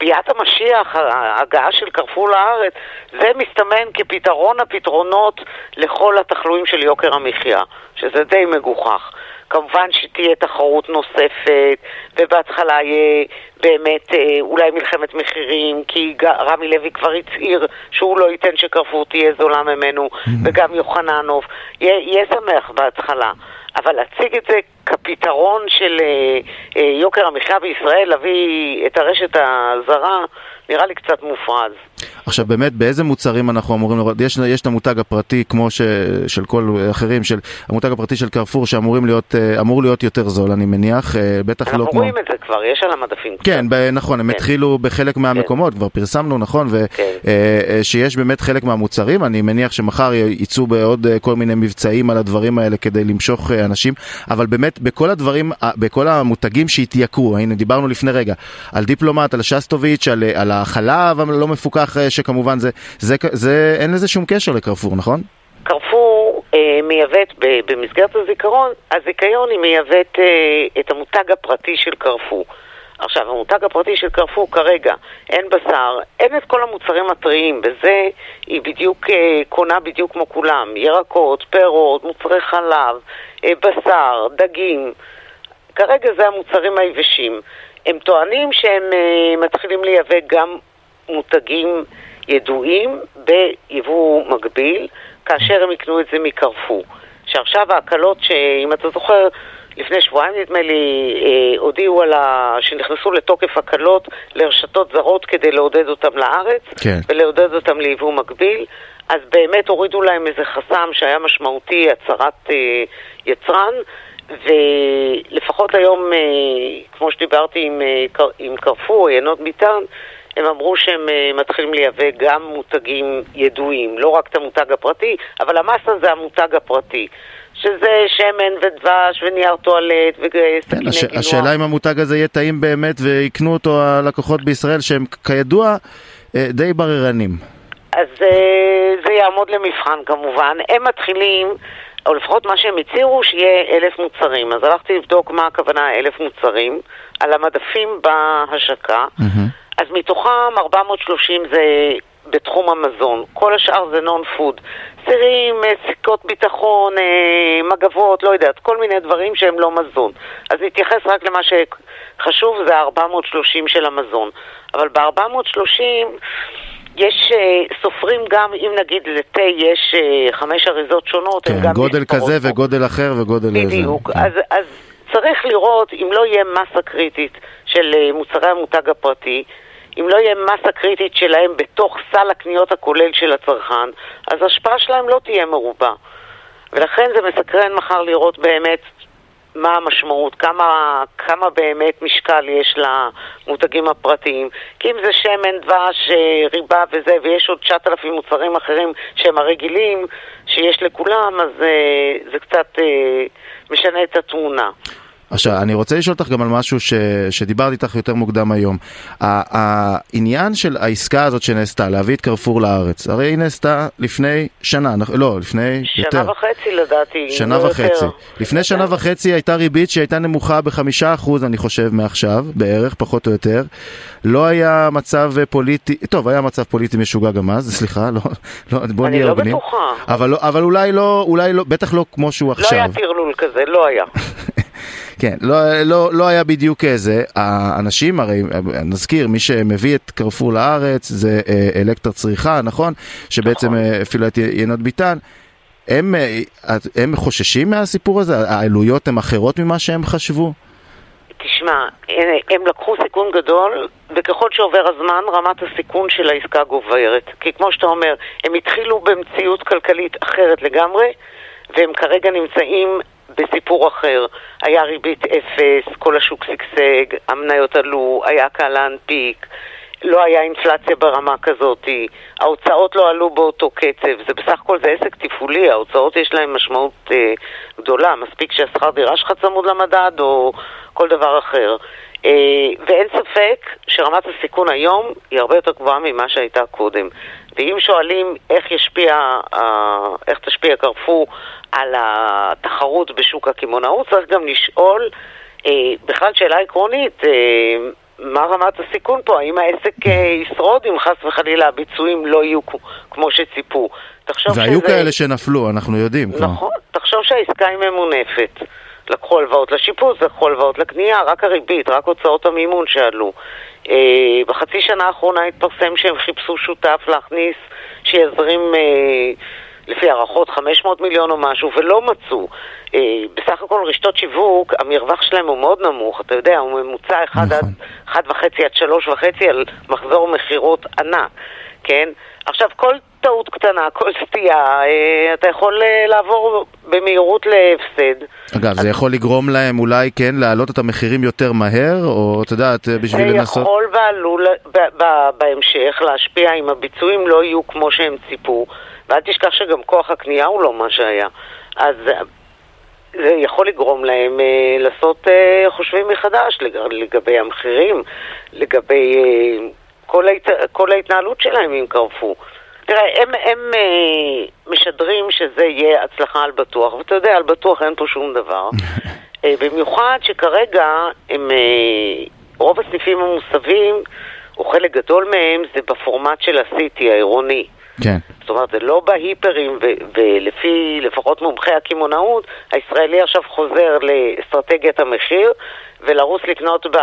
ביאת המשיח, ההגעה של קרפור לארץ, זה מסתמן כפתרון הפתרונות לכל התחלואים של יוקר המחיה, שזה די מגוחך. כמובן שתהיה תחרות נוספת, ובהתחלה יהיה באמת אה, אולי מלחמת מחירים, כי רמי לוי כבר הצהיר שהוא לא ייתן שקרפור תהיה זולה ממנו, mm-hmm. וגם יוחננוב. יהיה שמח בהתחלה. אבל להציג את זה כפתרון של אה, אה, יוקר המחיה בישראל, להביא את הרשת הזרה, נראה לי קצת מופרז. עכשיו באמת באיזה מוצרים אנחנו אמורים לראות, יש, יש את המותג הפרטי כמו ש, של כל אחרים, של המותג הפרטי של קרפור שאמור להיות, אה, להיות יותר זול אני מניח, אה, בטח לא כמו... אנחנו רואים את זה כבר, יש על המדפים. כן, ב, נכון, הם כן. התחילו בחלק מהמקומות, כן. כבר פרסמנו, נכון, ושיש כן. באמת חלק מהמוצרים, אני מניח שמחר יצאו בעוד כל מיני מבצעים על הדברים האלה כדי למשוך אנשים, אבל באמת בכל הדברים, בכל המותגים שהתייקרו, הנה דיברנו לפני רגע, על דיפלומט, על שסטוביץ', על, על החלב הלא מפוקח שכמובן זה, זה, זה, אין לזה שום קשר לקרפור, נכון? קרפור אה, מייבאת, במסגרת הזיכרון, הזיכיון היא מייבאת אה, את המותג הפרטי של קרפור. עכשיו, המותג הפרטי של קרפור כרגע, אין בשר, אין את כל המוצרים הטריים, בזה היא בדיוק אה, קונה בדיוק כמו כולם, ירקות, פירות, מוצרי חלב, אה, בשר, דגים. כרגע זה המוצרים היבשים. הם טוענים שהם אה, מתחילים לייבא גם מותגים ידועים ביבוא מקביל, כאשר הם יקנו את זה מקרפור. שעכשיו ההקלות, שאם אתה זוכר, לפני שבועיים נדמה לי, אה, הודיעו על ה... שנכנסו לתוקף הקלות לרשתות זרות כדי לעודד אותם לארץ, כן. ולעודד אותם ליבוא מקביל. אז באמת הורידו להם איזה חסם שהיה משמעותי, הצהרת אה, יצרן, ולפחות היום, אה, כמו שדיברתי עם, אה, עם קרפור, יינות ביטן, הם אמרו שהם אה, מתחילים לייבא גם מותגים ידועים, לא רק את המותג הפרטי, אבל המסה זה המותג הפרטי, שזה שמן ודבש ונייר טואלט כן, וסכיני הש... גילוח. השאלה אם המותג הזה יהיה טעים באמת ויקנו אותו הלקוחות בישראל שהם כידוע די בררנים. אז זה יעמוד למבחן כמובן. הם מתחילים, או לפחות מה שהם הצהירו, שיהיה אלף מוצרים. אז הלכתי לבדוק מה הכוונה אלף מוצרים על המדפים בהשקה. אז מתוכם 430 זה בתחום המזון, כל השאר זה נון פוד. סירים, אה, סיכות ביטחון, אה, מגבות, לא יודעת, כל מיני דברים שהם לא מזון. אז נתייחס רק למה שחשוב, זה ה-430 של המזון. אבל ב-430 יש, אה, סופרים גם, אם נגיד לתה יש אה, חמש אריזות שונות, כן, הם גם גודל כזה פה. וגודל אחר וגודל איזה. בדיוק. כן. אז, אז צריך לראות אם לא יהיה מסה קריטית של אה, מוצרי המותג הפרטי, אם לא יהיה מסה קריטית שלהם בתוך סל הקניות הכולל של הצרכן, אז ההשפעה שלהם לא תהיה מרובה. ולכן זה מסקרן מחר לראות באמת מה המשמעות, כמה, כמה באמת משקל יש למותגים הפרטיים. כי אם זה שמן, דבש, אה, ריבה וזה, ויש עוד 9,000 מוצרים אחרים שהם הרגילים שיש לכולם, אז אה, זה קצת אה, משנה את התמונה. עכשיו, אני רוצה לשאול אותך גם על משהו ש... שדיברתי איתך יותר מוקדם היום. העניין של העסקה הזאת שנעשתה, להביא את קרפור לארץ, הרי היא נעשתה לפני שנה, לא, לפני יותר. שנה וחצי לדעתי. שנה לא וחצי. יותר. לפני שנה וחצי הייתה ריבית שהייתה נמוכה בחמישה אחוז, אני חושב, מעכשיו, בערך, פחות או יותר. לא היה מצב פוליטי, טוב, היה מצב פוליטי משוגע גם אז, סליחה, לא, לא, בוא אני נהיה לא הוגנים. בטוחה. אבל, לא- אבל אולי לא, אולי לא, בטח לא כמו שהוא לא עכשיו. היה טרלול כזה, לא היה. כן, לא, לא, לא היה בדיוק זה. האנשים, הרי נזכיר, מי שמביא את קרפור לארץ זה אה, אלקטר צריכה, נכון? שבעצם נכון. אה, אפילו את יינות ביטן. הם, אה, הם חוששים מהסיפור הזה? העלויות הן אחרות ממה שהם חשבו? תשמע, הם- הם לקחו סיכון גדול, וככל שעובר הזמן, רמת הסיכון של העסקה גוברת. כי כמו שאתה אומר, הם התחילו במציאות כלכלית אחרת לגמרי, והם כרגע נמצאים בסיפור אחר. היה ריבית אפס, כל השוק שגשג, המניות עלו, היה קל להנפיק. לא היה אינפלציה ברמה כזאת, ההוצאות לא עלו באותו קצב, זה בסך הכל זה עסק תפעולי, ההוצאות יש להן משמעות אה, גדולה, מספיק שהשכר דירה שלך צמוד למדד או כל דבר אחר. אה, ואין ספק שרמת הסיכון היום היא הרבה יותר גבוהה ממה שהייתה קודם. ואם שואלים איך ישפיע, אה, איך תשפיע קרפור על התחרות בשוק הקמעונאות, צריך גם לשאול אה, בכלל שאלה עקרונית, אה, מה רמת הסיכון פה? האם העסק אה, ישרוד אם חס וחלילה הביצועים לא יהיו כמו שציפו? והיו שזה... כאלה שנפלו, אנחנו יודעים כבר. נכון, תחשוב שהעסקה היא ממונפת. לקחו הלוואות לשיפוץ, לקחו הלוואות לקנייה, רק הריבית, רק הוצאות המימון שעלו. אה, בחצי שנה האחרונה התפרסם שהם חיפשו שותף להכניס, שיזרים אה, לפי הערכות 500 מיליון או משהו, ולא מצאו. אה, בסך הכל רשתות שיווק, המרווח שלהם הוא מאוד נמוך, אתה יודע, הוא ממוצע 1 נכון. עד 1.5 עד 3.5 על מחזור מכירות ענק, כן? עכשיו, כל טעות קטנה, כל סטייה, אה, אתה יכול אה, לעבור במהירות להפסד. אגב, זה יכול לגרום להם אולי כן להעלות את המחירים יותר מהר, או את יודעת, בשביל זה לנסות... יכול ועלול בהמשך להשפיע אם הביצועים לא יהיו כמו שהם ציפו, ואל תשכח שגם כוח הקנייה הוא לא מה שהיה. אז אה, זה יכול לגרום להם אה, לעשות אה, חושבים מחדש לג- לגבי המחירים, לגבי אה, כל, ההת... כל ההתנהלות שלהם עם קרפור. תראה, הם, הם אה, משדרים שזה יהיה הצלחה על בטוח, ואתה יודע, על בטוח אין פה שום דבר. אה, במיוחד שכרגע הם, אה, רוב הסניפים המוסבים, או חלק גדול מהם, זה בפורמט של הסיטי העירוני. כן. זאת אומרת, זה לא בהיפרים, ולפי לפחות מומחי הקמעונאות, הישראלי עכשיו חוזר לאסטרטגיית המחיר, ולרוץ לקנות ב...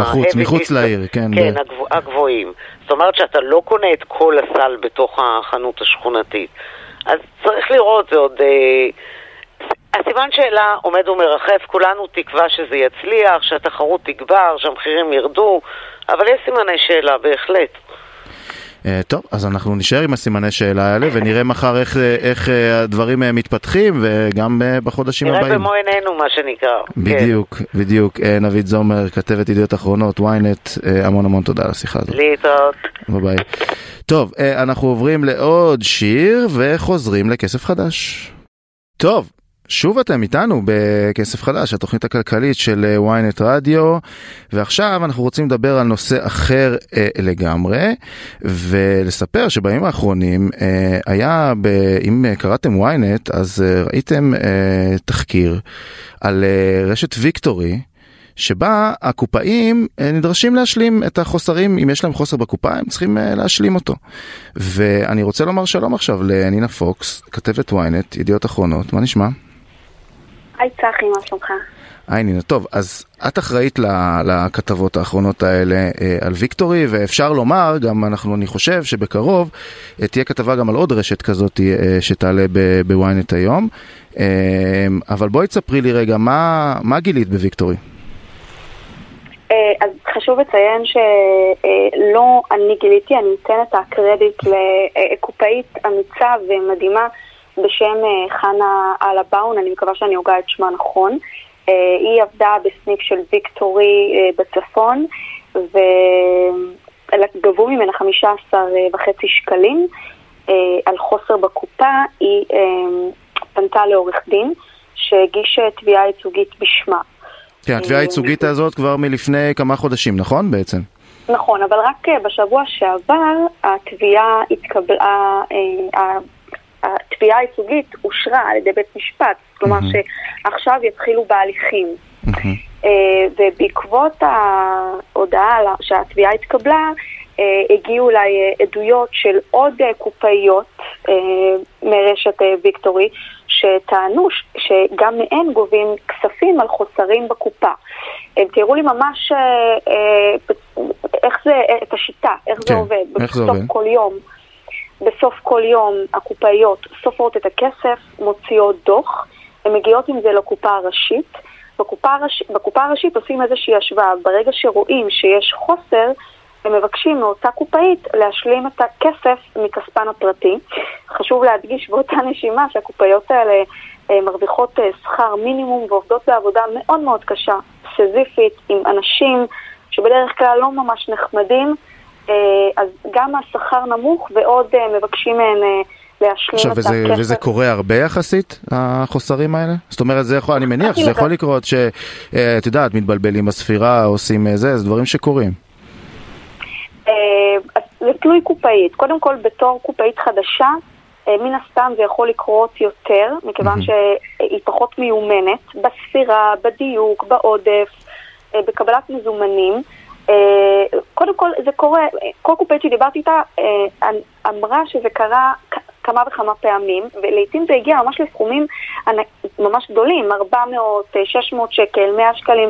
בחוץ, מחוץ. לעיר, כן, כן, ב- הגבוה, הגבוהים. זאת אומרת שאתה לא קונה את כל הסל בתוך החנות השכונתית. אז צריך לראות, זה עוד... אה, הסימן שאלה עומד ומרחף, כולנו תקווה שזה יצליח, שהתחרות תגבר, שהמחירים ירדו, אבל יש סימני שאלה בהחלט. Uh, טוב, אז אנחנו נשאר עם הסימני שאלה האלה ונראה מחר איך, איך uh, הדברים מתפתחים וגם בחודשים נראה הבאים. נראה במו עינינו מה שנקרא. בדיוק, כן. בדיוק. נבית זומר, כתבת ידיעות אחרונות, ynet, המון המון תודה על השיחה הזאת. להתראות. ביי ביי. טוב, אנחנו עוברים לעוד שיר וחוזרים לכסף חדש. טוב, שוב אתם איתנו בכסף חדש, התוכנית הכלכלית של ynet רדיו, ועכשיו אנחנו רוצים לדבר על נושא אחר אה, לגמרי, ולספר שבימים האחרונים אה, היה, ב, אם קראתם ynet, אז אה, ראיתם אה, תחקיר על אה, רשת ויקטורי. שבה הקופאים נדרשים להשלים את החוסרים, אם יש להם חוסר בקופה הם צריכים להשלים אותו. ואני רוצה לומר שלום עכשיו לנינה פוקס, כתבת ynet, ידיעות אחרונות, מה נשמע? היי צחי, מה שלומך? היי נינה, טוב, אז את אחראית לכתבות האחרונות האלה אה, על ויקטורי, ואפשר לומר, גם אנחנו, אני חושב שבקרוב אה, תהיה כתבה גם על עוד רשת כזאת אה, שתעלה בוויינט היום. אבל בואי תספרי לי רגע, מה, מה גילית בוויקטורי? אז חשוב לציין שלא אני גיליתי, אני אתן את הקרדיט לקופאית אמיצה ומדהימה בשם חנה אלבאון, אני מקווה שאני הוגה את שמה נכון. היא עבדה בסניף של ויקטורי בצפון, וגבו ממנה 15 וחצי שקלים על חוסר בקופה. היא פנתה לעורך דין שהגיש תביעה ייצוגית בשמה. כן, התביעה הייצוגית הזאת כבר מלפני כמה חודשים, נכון בעצם? נכון, אבל רק בשבוע שעבר התביעה התקבלה, התביעה הייצוגית אושרה על ידי בית משפט, כלומר mm-hmm. שעכשיו יתחילו בהליכים. Mm-hmm. ובעקבות ההודעה שהתביעה התקבלה, הגיעו אליי עדויות של עוד קופאיות מרשת ויקטורי, שטענו שגם מהן גובים כספים על חוסרים בקופה. הם תראו לי ממש איך זה, את השיטה, איך כן, זה עובד. איך זה עובד? כל יום. בסוף כל יום הקופאיות סופרות את הכסף, מוציאות דוח, הן מגיעות עם זה לקופה הראשית. בקופה, הראש... בקופה הראשית עושים איזושהי השוואה. ברגע שרואים שיש חוסר, הם מבקשים מאותה קופאית להשלים את הכסף מכספן הפרטי. חשוב להדגיש באותה נשימה שהקופאיות האלה מרוויחות שכר מינימום ועובדות בעבודה מאוד מאוד קשה, סזיפית, עם אנשים שבדרך כלל לא ממש נחמדים. אז גם השכר נמוך ועוד מבקשים מהן להשלים עכשיו, את וזה, הכסף. וזה קורה הרבה יחסית, החוסרים האלה? זאת אומרת, זה יכול, אני מניח שזה יכול לקרות שאת יודעת, מתבלבלים בספירה, עושים זה, זה דברים שקורים. זה תלוי קופאית. קודם כל, בתור קופאית חדשה, מן הסתם זה יכול לקרות יותר, מכיוון שהיא פחות מיומנת בספירה, בדיוק, בעודף, בקבלת מזומנים. קודם כל, זה קורה, כל קופאית שדיברתי איתה אמרה שזה קרה כמה וכמה פעמים, ולעיתים זה הגיע ממש לסכומים ממש גדולים, 400, 600 שקל, 100 שקלים.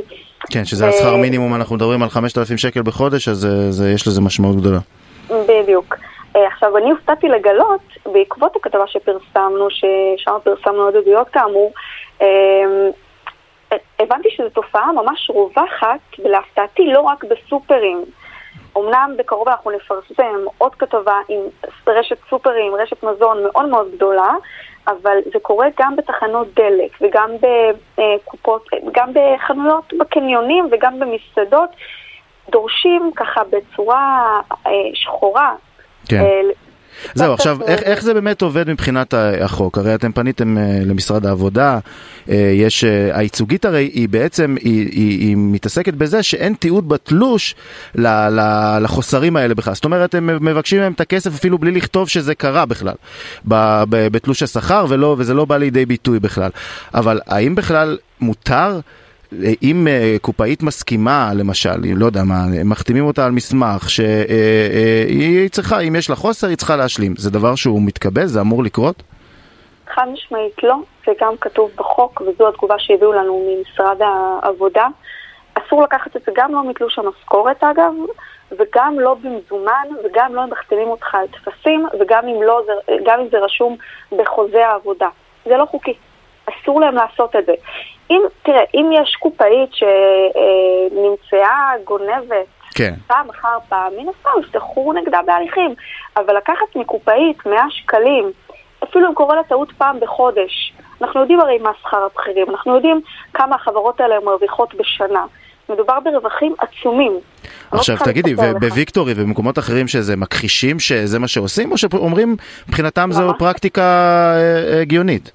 כן, שזה השכר מינימום, אנחנו מדברים על 5,000 שקל בחודש, אז זה, יש לזה משמעות גדולה. בדיוק. עכשיו, אני הופתעתי לגלות, בעקבות הכתבה שפרסמנו, ששם פרסמנו עוד עדויות כאמור, הבנתי שזו תופעה ממש רווחת, ולהפתעתי לא רק בסופרים. אמנם בקרוב אנחנו נפרסם עוד כתבה עם רשת סופרים, רשת מזון מאוד מאוד גדולה, אבל זה קורה גם בתחנות דלק וגם בקופות, גם בחנויות בקניונים וגם במסעדות. דורשים ככה בצורה שחורה. כן. זהו, עכשיו, איך, איך זה באמת עובד מבחינת החוק? הרי אתם פניתם למשרד העבודה, יש, הייצוגית הרי היא בעצם, היא, היא, היא מתעסקת בזה שאין תיעוד בתלוש ל, ל, לחוסרים האלה בכלל. זאת אומרת, הם מבקשים מהם את הכסף אפילו בלי לכתוב שזה קרה בכלל, ב, ב, בתלוש השכר, ולא, וזה לא בא לידי ביטוי בכלל. אבל האם בכלל מותר? אם קופאית מסכימה, למשל, לא יודע מה, מחתימים אותה על מסמך שהיא צריכה, אם יש לה חוסר, היא צריכה להשלים. זה דבר שהוא מתקבל? זה אמור לקרות? חד משמעית לא, זה גם כתוב בחוק, וזו התגובה שהביאו לנו ממשרד העבודה. אסור לקחת את זה גם לא מתלוש המשכורת אגב, וגם לא במזומן, וגם לא אם מחתימים אותך על טפסים, וגם אם, לא, גם אם זה רשום בחוזה העבודה. זה לא חוקי. אסור להם לעשות את זה. אם, תראה, אם יש קופאית שנמצאה גונבת כן. פעם אחר פעם, מן הסתם יפתחו נגדה בהליכים. אבל לקחת מקופאית 100 שקלים, אפילו אם קורה לה טעות פעם בחודש, אנחנו יודעים הרי מה שכר הבכירים, אנחנו יודעים כמה החברות האלה מרוויחות בשנה. מדובר ברווחים עצומים. לא עכשיו תגידי, ובוויקטורי ובמקומות אחרים שזה מכחישים שזה מה שעושים, או שאומרים מבחינתם זו פרקטיקה אה, הגיונית?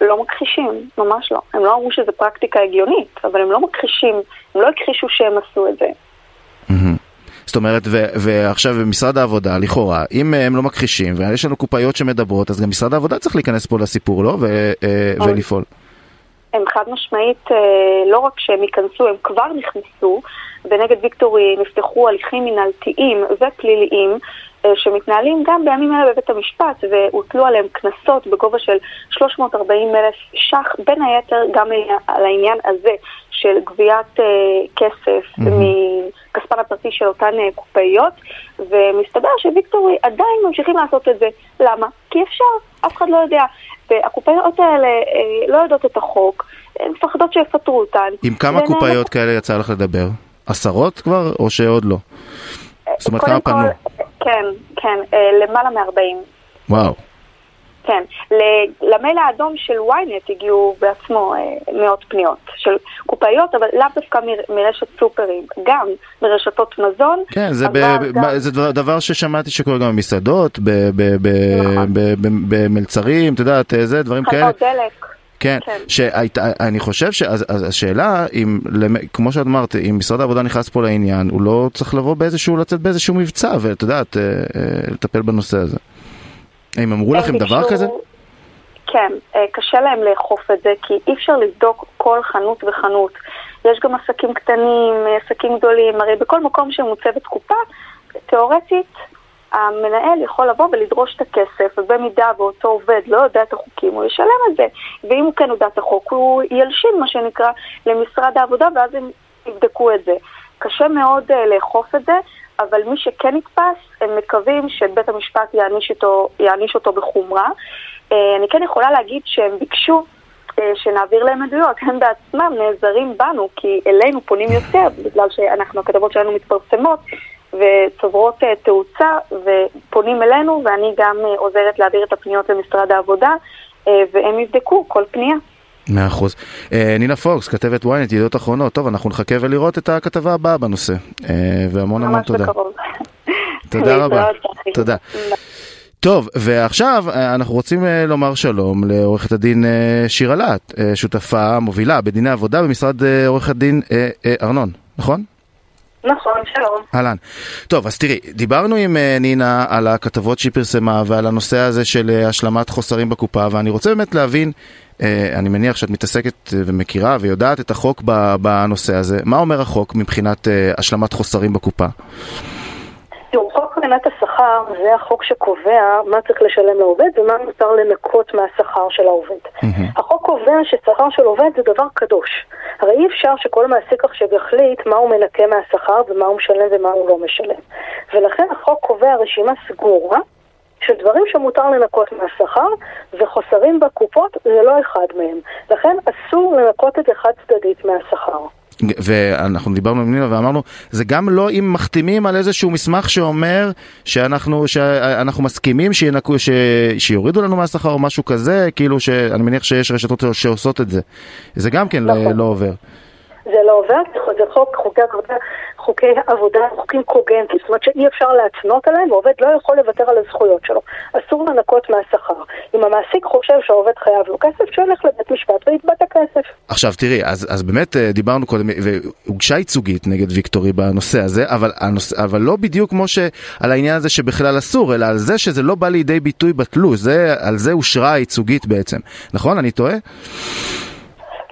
לא מכחישים, ממש לא. הם לא אמרו שזו פרקטיקה הגיונית, אבל הם לא מכחישים, הם לא הכחישו שהם עשו את זה. זאת אומרת, ועכשיו במשרד העבודה, לכאורה, אם הם לא מכחישים ויש לנו קופאיות שמדברות, אז גם משרד העבודה צריך להיכנס פה לסיפור, לא? אה, ולפעול. הם חד משמעית, אה, לא רק שהם ייכנסו, הם כבר נכנסו, ונגד ויקטורי נפתחו הליכים מנהלתיים ופליליים שמתנהלים גם בימים אלה בבית המשפט, והוטלו עליהם קנסות בגובה של 340 אלף ש"ח, בין היתר גם על העניין הזה של גביית uh, כסף mm-hmm. מכספן הפרטי של אותן uh, קופאיות, ומסתבר שוויקטורי עדיין ממשיכים לעשות את זה. למה? כי אפשר, אף אחד לא יודע. והקופאיות האלה לא יודעות את החוק, הן מפחדות שיפטרו אותן. עם כמה קופאיות כאלה יצא לך לדבר? עשרות כבר, או שעוד לא? זאת אומרת, כמה פנו? כן, כן, למעלה מ-40. וואו. כן, למייל האדום של ynet הגיעו בעצמו אה, מאות פניות של קופאיות, אבל לאו דווקא מרשת סופרים, גם מרשתות מזון. כן, זה, ב, גם... זה דבר ששמעתי שקורה גם במסעדות, נכון. במלצרים, את יודעת, אה, זה, דברים כאלה. חנות דלק. כן, כן. שהיית, אני חושב שהשאלה, אם, כמו שאת אמרת, אם משרד העבודה נכנס פה לעניין, הוא לא צריך לבוא באיזשהו, לצאת באיזשהו מבצע, ואת יודעת, אה, לטפל בנושא הזה. הם אמרו לכם דבר כזה? כן, אה, קשה להם לאכוף את זה, כי אי אפשר לבדוק כל חנות וחנות. יש גם עסקים קטנים, עסקים גדולים, הרי בכל מקום שמוצבת קופה, תאורטית המנהל יכול לבוא ולדרוש את הכסף, ובמידה ואותו עובד לא יודע את החוקים, הוא ישלם את זה. ואם הוא כן יודע את החוק, הוא ילשין, מה שנקרא, למשרד העבודה, ואז הם יבדקו את זה. קשה מאוד uh, לאכוף את זה, אבל מי שכן נתפס, הם מקווים שבית המשפט יעניש אותו, יעניש אותו בחומרה. אה, אני כן יכולה להגיד שהם ביקשו אה, שנעביר להם עדויות, הם בעצמם נעזרים בנו, כי אלינו פונים יותר, בגלל שאנחנו, הכתבות שלנו מתפרסמות וצוברות אה, תאוצה, ופונים אלינו, ואני גם עוזרת להעביר את הפניות למשרד העבודה, והם יבדקו כל פנייה. מאה אחוז. אה, נינה פוקס, כתבת ynet, ידיעות אחרונות. טוב, אנחנו נחכה ולראות את הכתבה הבאה בנושא. אה, והמון המון תודה. תודה רבה. תודה. טוב, ועכשיו אה, אנחנו רוצים לומר שלום לעורכת הדין שירה להט, שותפה מובילה בדיני עבודה במשרד עורך הדין ארנון, נכון? נכון, שלום. אהלן. טוב, אז תראי, דיברנו עם נינה על הכתבות שהיא פרסמה ועל הנושא הזה של השלמת חוסרים בקופה, ואני רוצה באמת להבין אה, אני מניח שאת מתעסקת אה, ומכירה ויודעת את החוק בנושא הזה. מה אומר החוק מבחינת אה, השלמת חוסרים בקופה? תראו, חוק הגנת השכר זה החוק שקובע מה צריך לשלם לעובד ומה מותר לנקות מהשכר של העובד. Mm-hmm. החוק קובע ששכר של עובד זה דבר קדוש. הרי אי אפשר שכל מעסיק עכשיו יחליט מה הוא מנקה מהשכר ומה הוא משלם ומה הוא לא משלם. ולכן החוק קובע רשימה סגורה של דברים שמותר לנקות מהשכר, וחוסרים בקופות זה לא אחד מהם. לכן אסור לנקות את זה חד צדדית מהשכר. ואנחנו דיברנו עם נינה ואמרנו, זה גם לא אם מחתימים על איזשהו מסמך שאומר שאנחנו, שאנחנו מסכימים שינקו, ש, שיורידו לנו מהשכר או משהו כזה, כאילו שאני מניח שיש רשתות שעושות את זה. זה גם כן לא, נכון. לא עובר. זה לא עובר, זה חוק, חוקי עבודה, חוקי עבודה, חוקים קוגנטיים, זאת אומרת שאי אפשר להתנות עליהם, ועובד לא יכול לוותר על הזכויות שלו. אסור לנקות מהשכר. אם המעסיק חושב שהעובד חייב לו כסף, שילך לבית משפט ויתבע את הכסף. עכשיו תראי, אז, אז באמת אה, דיברנו קודם, והוגשה ייצוגית נגד ויקטורי בנושא הזה, אבל, הנושא, אבל לא בדיוק כמו שעל העניין הזה שבכלל אסור, אלא על זה שזה לא בא לידי ביטוי בתלוש, זה, על זה אושרה הייצוגית בעצם. נכון? אני טועה?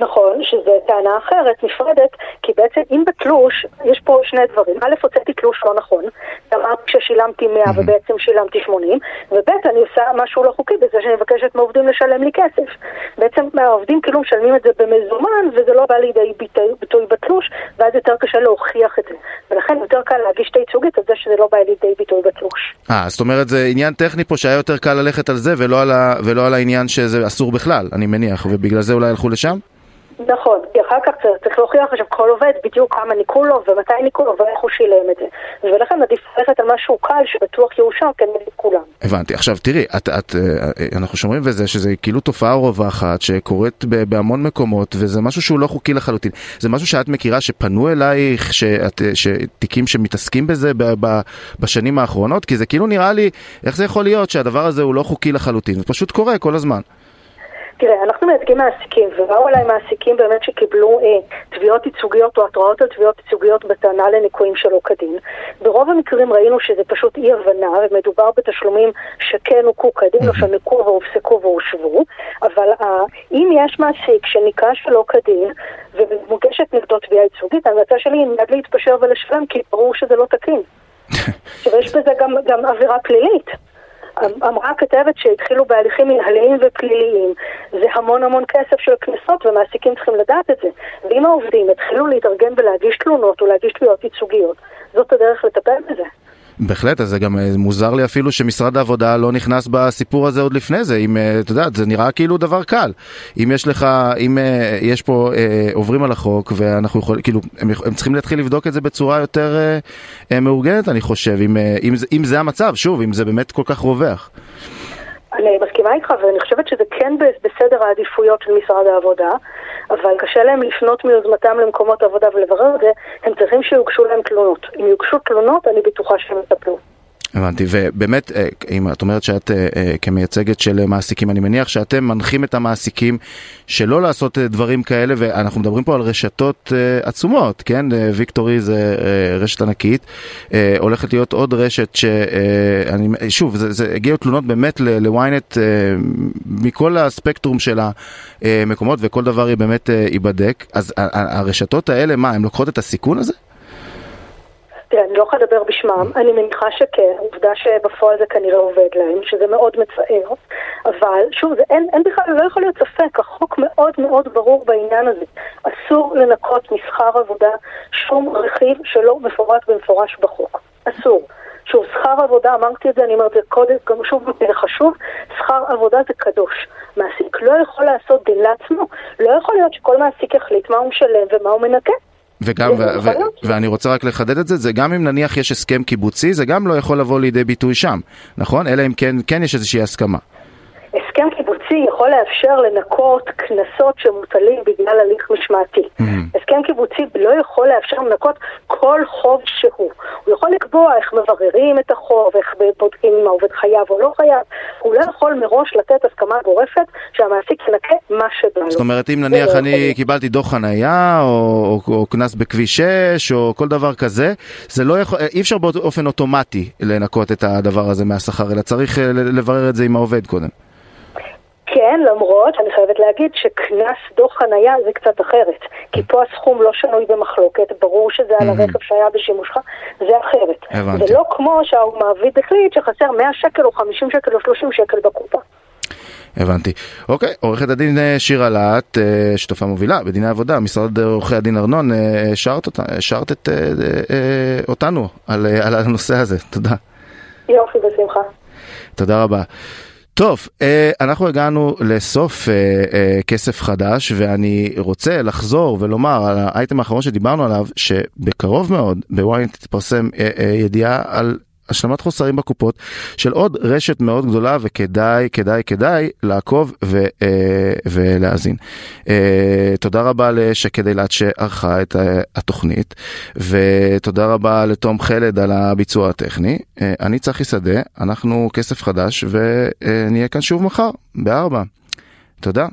נכון, שזו טענה אחרת, נפרדת, כי בעצם אם בתלוש, יש פה שני דברים. א', הוצאתי תלוש לא נכון, אמרתי ששילמתי 100 ובעצם שילמתי 80, וב', אני עושה משהו לא חוקי בזה שאני מבקשת מעובדים לשלם לי כסף. בעצם העובדים כאילו משלמים את זה במזומן, וזה לא בא לידי ביטוי בתלוש, ואז יותר קשה להוכיח את זה. ולכן ולכן יותר קל להגיש את הייצוגית על זה שזה לא בא לידי ביטוי בתלוש. אה, זאת אומרת זה עניין טכני פה שהיה יותר קל ללכת על זה ולא על, ה... ולא על העניין שזה אסור בכלל, אני מניח, ובגלל זה אולי הלכו לשם? נכון, כי אחר כך צריך להוכיח עכשיו כל עובד בדיוק כמה ניכו לו ומתי ניכו לו ואיך הוא שילם את זה. ולכן עדיף ללכת על משהו קל שבטוח יאושר כנגד כולם. הבנתי. עכשיו תראי, את, את, אה, אנחנו שומעים בזה שזה כאילו תופעה רווחת שקורית בהמון מקומות וזה משהו שהוא לא חוקי לחלוטין. זה משהו שאת מכירה שפנו אלייך, שאת, שתיקים שמתעסקים בזה ב, ב, בשנים האחרונות? כי זה כאילו נראה לי, איך זה יכול להיות שהדבר הזה הוא לא חוקי לחלוטין? זה פשוט קורה כל הזמן. תראה, אנחנו מייצגים מעסיקים, ובאו אליי מעסיקים באמת שקיבלו אה, תביעות ייצוגיות או התראות על תביעות ייצוגיות בטענה לניקויים שלא כדין. ברוב המקרים ראינו שזה פשוט אי הבנה, ומדובר בתשלומים שכן הוכו כדין, או שניקו והופסקו והושבו, אבל אה, אם יש מעסיק שניקה שלא כדין, ומוגשת נגדו תביעה ייצוגית, ההמלצה שלי היא מיד להתפשר ולשלם, כי ברור שזה לא תקין. ויש בזה גם, גם עבירה פלילית. אמרה הכתבת שהתחילו בהליכים מנהליים ופליליים. זה המון המון כסף של קנסות ומעסיקים צריכים לדעת את זה. ואם העובדים יתחילו להתארגן ולהגיש תלונות או להגיש תביעות ייצוגיות, זאת הדרך לטפל בזה. בהחלט, אז זה גם אה, מוזר לי אפילו שמשרד העבודה לא נכנס בסיפור הזה עוד לפני זה, אם, אה, אתה יודע, זה נראה כאילו דבר קל. אם יש לך, אם אה, יש פה, עוברים על החוק ואנחנו יכולים, כאילו, הם, הם צריכים להתחיל לבדוק את זה בצורה יותר מאורגנת, אני חושב, אם, אם, אם זה המצב, שוב, אם זה באמת כל כך רווח. אני מסכימה איתך, ואני חושבת שזה כן בסדר העדיפויות של משרד העבודה, אבל קשה להם לפנות מיוזמתם למקומות עבודה ולברר את זה, הם צריכים שיוגשו להם תלונות. אם יוגשו תלונות, אני בטוחה שהם יטפלו. הבנתי, ובאמת, אה, אם את אומרת שאת אה, אה, כמייצגת של מעסיקים, אני מניח שאתם מנחים את המעסיקים שלא לעשות דברים כאלה, ואנחנו מדברים פה על רשתות עצומות, כן? ויקטורי זה רשת ענקית, הולכת להיות עוד רשת שאני, שוב, זה, זה הגיעו תלונות באמת ל-ynet מכל הספקטרום של המקומות, וכל דבר היא באמת ייבדק, אז הרשתות האלה, מה, הן לוקחות את הסיכון הזה? תראה, אני לא יכולה לדבר בשמם, אני מניחה שכן, עובדה שבפועל זה כנראה עובד להם, שזה מאוד מצער, אבל שוב, זה, אין, אין בכלל, לא יכול להיות ספק, החוק מאוד מאוד ברור בעניין הזה. אסור לנקות משכר עבודה שום רכיב שלא מפורט במפורש בחוק. אסור. שוב, שכר עבודה, אמרתי את זה, אני אומרת את זה קודם, גם שוב, זה חשוב, שכר עבודה זה קדוש. מעסיק לא יכול לעשות דין לעצמו. לא יכול להיות שכל מעסיק יחליט מה הוא משלם ומה הוא מנקה. וגם, ו- ו- ואני רוצה רק לחדד את זה, זה גם אם נניח יש הסכם קיבוצי, זה גם לא יכול לבוא לידי ביטוי שם, נכון? אלא אם כן, כן יש איזושהי הסכמה. קיבוצי יכול לאפשר לנקות קנסות שמוטלים בגלל הליך משמעתי. Mm-hmm. הסכם קיבוצי לא יכול לאפשר לנקות כל חוב שהוא. הוא יכול לקבוע איך מבררים את החוב, איך בודקים אם העובד חייב או לא חייב. הוא לא יכול מראש לתת הסכמה גורפת שהמעסיק ינקה מה שבא לו. זאת אומרת, אם נניח לא אני קיבלתי דוח חנייה, או קנס בכביש 6, או כל דבר כזה, זה לא יכול, אי אפשר באופן אוטומטי לנקות את הדבר הזה מהשכר, אלא צריך אה, לברר את זה עם העובד קודם. כן, למרות שאני חייבת להגיד שקנס דוח חנייה זה קצת אחרת. כי פה הסכום לא שנוי במחלוקת, ברור שזה על הרכב שהיה בשימושך, זה אחרת. הבנתי. זה לא כמו שהמעביד החליט שחסר 100 שקל או 50 שקל או 30 שקל בקופה. הבנתי. אוקיי, עורכת הדין אה, שירה להט, אה, שותפה מובילה בדיני עבודה, משרד עורכי הדין ארנון, השארת אה, את, אותנו על, על הנושא הזה, תודה. יופי, בשמחה. תודה רבה. טוב, אה, אנחנו הגענו לסוף אה, אה, כסף חדש ואני רוצה לחזור ולומר על האייטם האחרון שדיברנו עליו שבקרוב מאוד בוויינט תתפרסם ידיעה על השלמת חוסרים בקופות של עוד רשת מאוד גדולה וכדאי כדאי כדאי לעקוב ו, אה, ולהאזין. אה, תודה רבה לשקד אילת שערכה את אה, התוכנית ותודה רבה לתום חלד על הביצוע הטכני. אה, אני צחי שדה, אנחנו כסף חדש ונהיה כאן שוב מחר בארבע. תודה.